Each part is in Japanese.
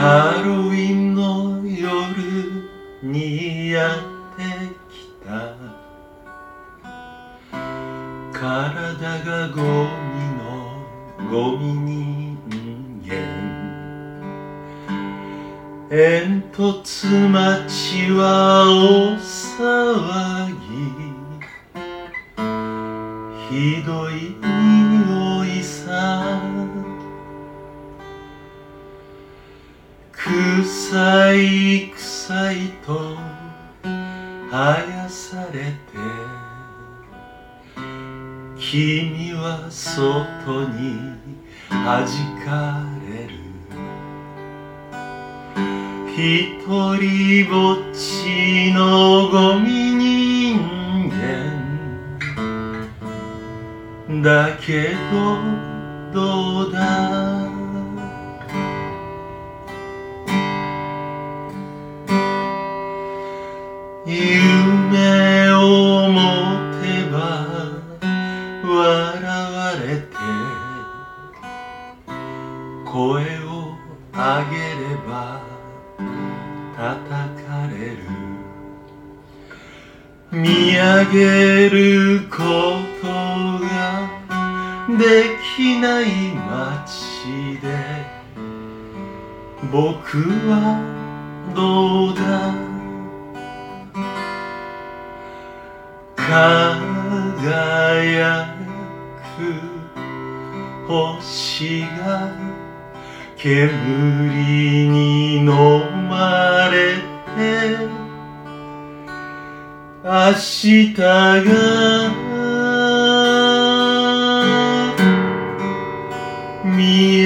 ハロウィンの夜にやってきた。体がゴミのゴミ人間。煙突町は大騒ぎ。ひどいと生やされて君は外に弾かれる。一人ぼっちのゴミ人間。だけどどうだ？夢を持てば笑われて声を上げれば叩かれる。見上げることができない街で僕はどうだ？輝く星が煙に飲まれて明日が見え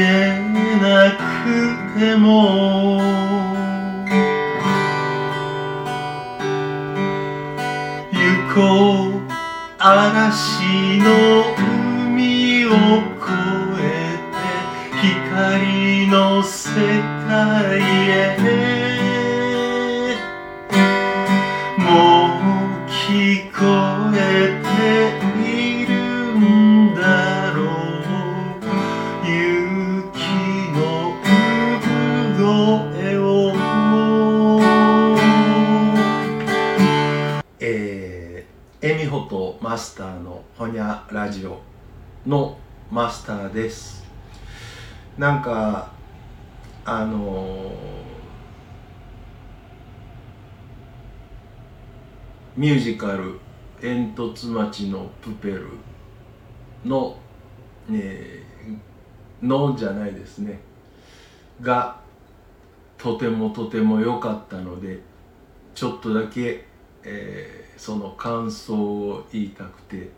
界へもう聞こえているんだろう。雪の産声をえー、エミホとマスターのほにゃラジオのマスターです。なんかあのミュージカル「煙突町のプペルの」えーのじゃないですね。がとてもとても良かったのでちょっとだけ、えーその感想を言いたくて、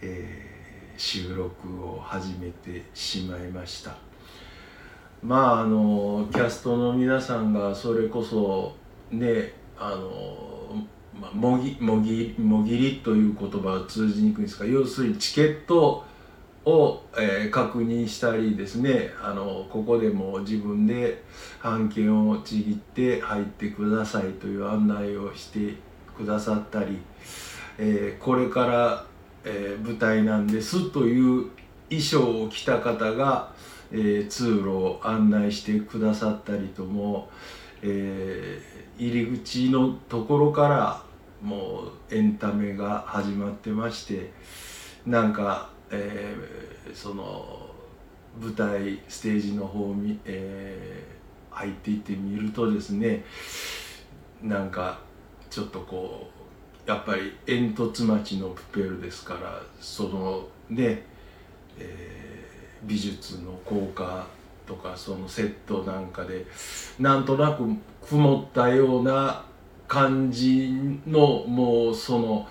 えー収録を始めてしまいました。まああのキャストの皆さんがそれこそねあのまあもぎもぎもぎりという言葉は通じにくいんですが要するにチケットを、えー確認したりですねあのここでも自分で半券をちぎって入ってくださいという案内をしてくださったり、えーこれから、えー舞台なんですという衣装を着た方が、えー通路を案内してくださったりとも、えー入り口のところからもうエンタメが始まってましてなんか、えーその舞台ステージの方に、えー入っていってみるとですねなんかちょっとこうやっぱり煙突町のプペルですからそのね、えー美術の効果とかそのセットなんかでなんとなく曇ったような感じのもうその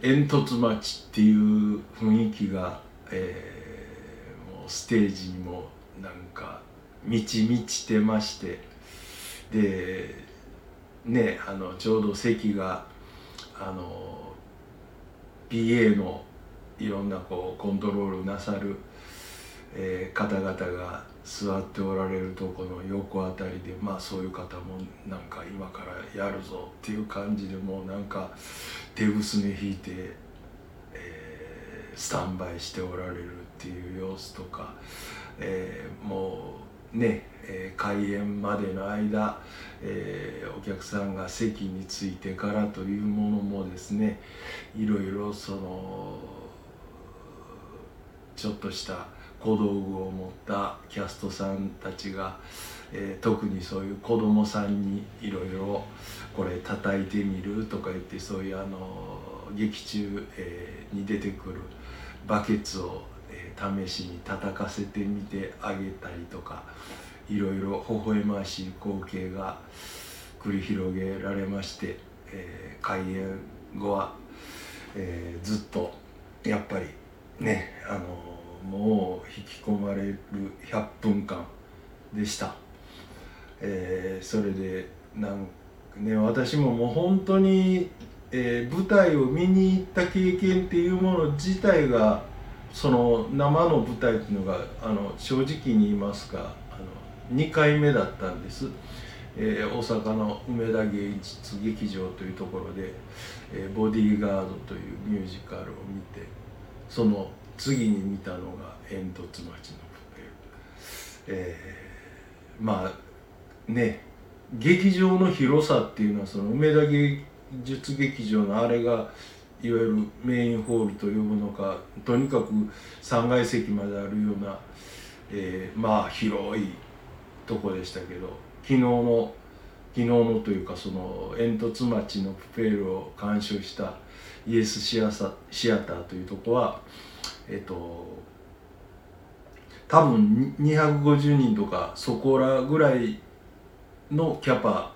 煙突町っていう雰囲気が、えーもうステージにもなんか満ち満ちてましてでねあのちょうど席があの PA のいろんなこうコントロールなさる、えー方々が座っておられるとこの横あたりでまあそういう方もなんか今からやるぞっていう感じでもうなんか手ぐすね引いて、えースタンバイしておられるっていう様子とか、えーもうね、えー、開演までの間、えー、お客さんが席に着いてからというものもですねいろいろそのちょっとした小道具を持ったキャストさんたちが、えー、特にそういう子供さんにいろいろこれ叩いてみるとか言ってそういうあの劇中、えー、に出てくるバケツを、えー、試しに叩かせてみてあげたりとかいろいろ微笑ましい光景が繰り広げられまして、え、開演後は、え、ずっとやっぱりねあのもう引き込まれる100分間でした、えー、それでなんね私ももう本当に、えー、舞台を見に行った経験っていうもの自体がその生の舞台っていうのがあの正直に言いますかあの2回目だったんです、えー、大阪の梅田芸術劇場というところで「え、ボディーガード」というミュージカルを見てその次に見たのが煙突町のプペル、えー、まあね劇場の広さっていうのはその梅田芸術劇場のあれがいわゆるメインホールと呼ぶのかとにかく3階席まであるような、えー、まあ広いとこでしたけど昨日の昨日のというかその煙突町のプペルを鑑賞したイエスシアシアターというとこはえっと多分250人とかそこらぐらいのキャパ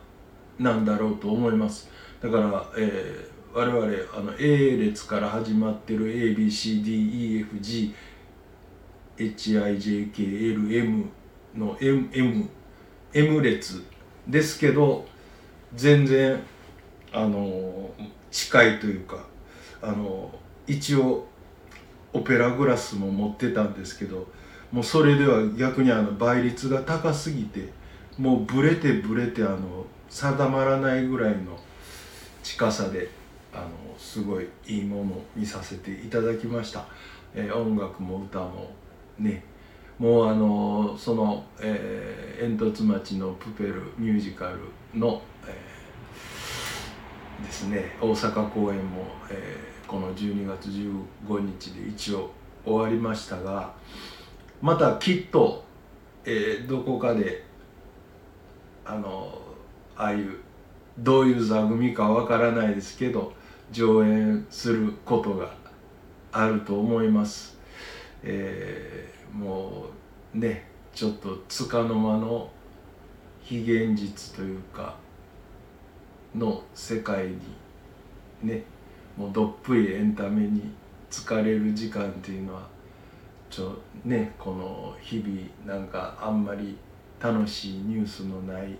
なんだろうと思います。だから、えー、我々あの A 列から始まってる ABCDEFGHIJKLM の M, M, M 列ですけど全然あの近いというかあの一応オペラグラスも持ってたんですけどもうそれでは逆にあの倍率が高すぎてもうブレてブレてあの定まらないぐらいの近さであのすごいいいものを見させていただきました、えー、音楽も歌もね。もうあのその、えー、煙突町のプペルミュージカルの、えー、ですね。大阪公演も、えーこの12月15日で一応終わりましたがまたきっと、えー、どこかであのああいうどういう座組かわからないですけど上演することがあると思います。えー、もうねちょっとつかの間の非現実というかの世界にねもうどっぷりエンタメに疲れる時間っていうのはちょねこの日々なんかあんまり楽しいニュースのない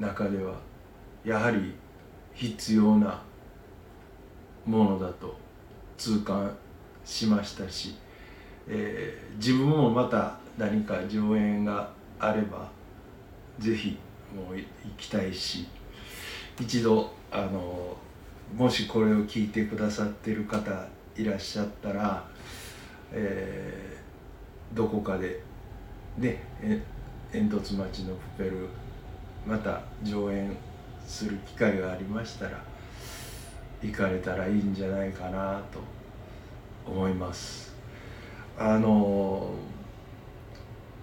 中ではやはり必要なものだと痛感しましたし、えー、自分もまた何か上演があれば是非もう行きたいし一度あのもしこれを聞いてくださってる方いらっしゃったら、えー、どこかでね煙突町のプペルまた上演する機会がありましたら行かれたらいいんじゃないかなと思います。あの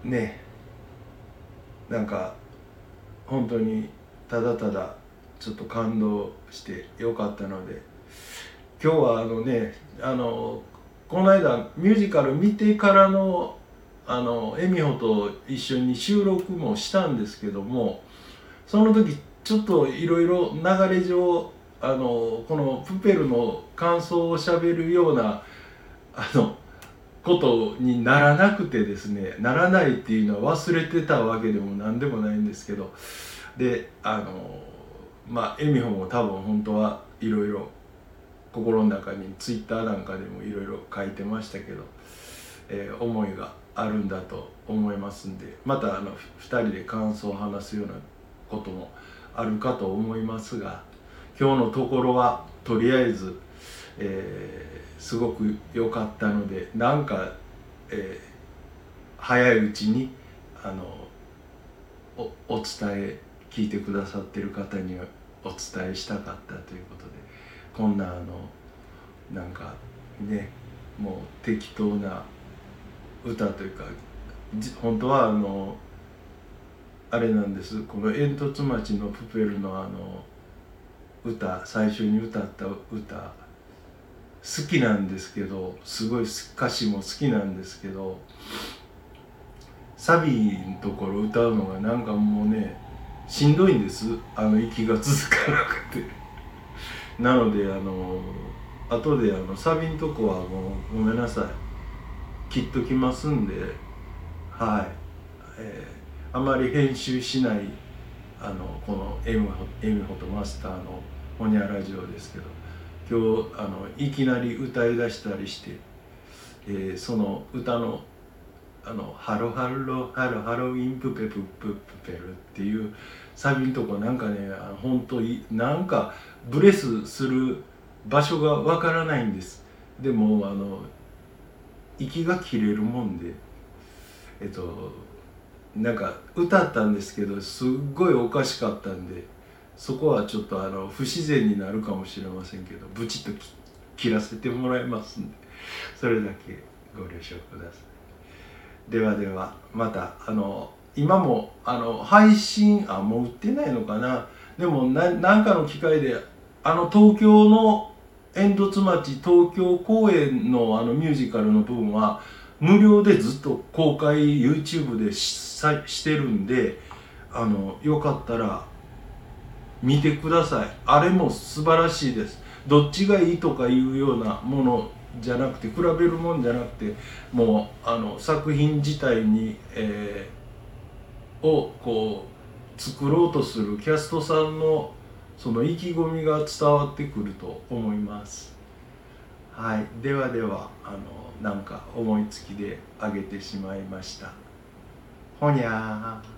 ねなんか本当にただただちょっと感動してよかったので今日はあのねあのこの間ミュージカル見てからのあのエミホと一緒に収録もしたんですけどもその時ちょっといろいろ流れ上あのこのプペルの感想をしゃべるようなあのことにならなくてですねならないっていうのは忘れてたわけでも何でもないんですけどであのまあ恵美穂も多分本当はいろいろ心の中にツイッターなんかでもいろいろ書いてましたけど、えー、思いがあるんだと思いますんでまたあの2人で感想を話すようなこともあるかと思いますが今日のところはとりあえず、えー、すごく良かったのでなんか、えー、早いうちにあのおお伝え聞いてくださってる方にお伝えしたかったということでこんなあのなんかねもう適当な歌というか本当はあのあれなんです。この煙突町のプペルのあの歌最初に歌った歌好きなんですけどすごい歌詞も好きなんですけどサビのところ歌うのがなんかもうねしんどいんです。あの息が続かなくて。なのであの後であのサビのとこはもうごめんなさい。切っときますんではい、えー、あまり編集しないあのこのエムエムフォトマスターのホニャラジオですけど今日あのいきなり歌い出したりして、えー、その歌のあのハロハロハロハロウィンプペプププペルっていうサビのとこなんかねあの本当なんかブレスする場所がわからないんですでもあの息が切れるもんでえっとなんか歌ったんですけどすっごいおかしかったんでそこはちょっとあの不自然になるかもしれませんけどブチッと切らせてもらいますんでそれだけご了承ください。ではではまたあの今もあの配信あもう売ってないのかな。でも何かの機会であの東京の煙突町東京公演のあのミュージカルの部分は無料でずっと公開 YouTube でししてるんであのよかったら見てください。あれも素晴らしいです。どっちがいいとかいうようなものじゃなくて比べるもんじゃなくてもうあの作品自体に、えー、をこう作ろうとするキャストさんのその意気込みが伝わってくると思います。はい。ではではあのなんか思いつきであげてしまいました。ほにゃー。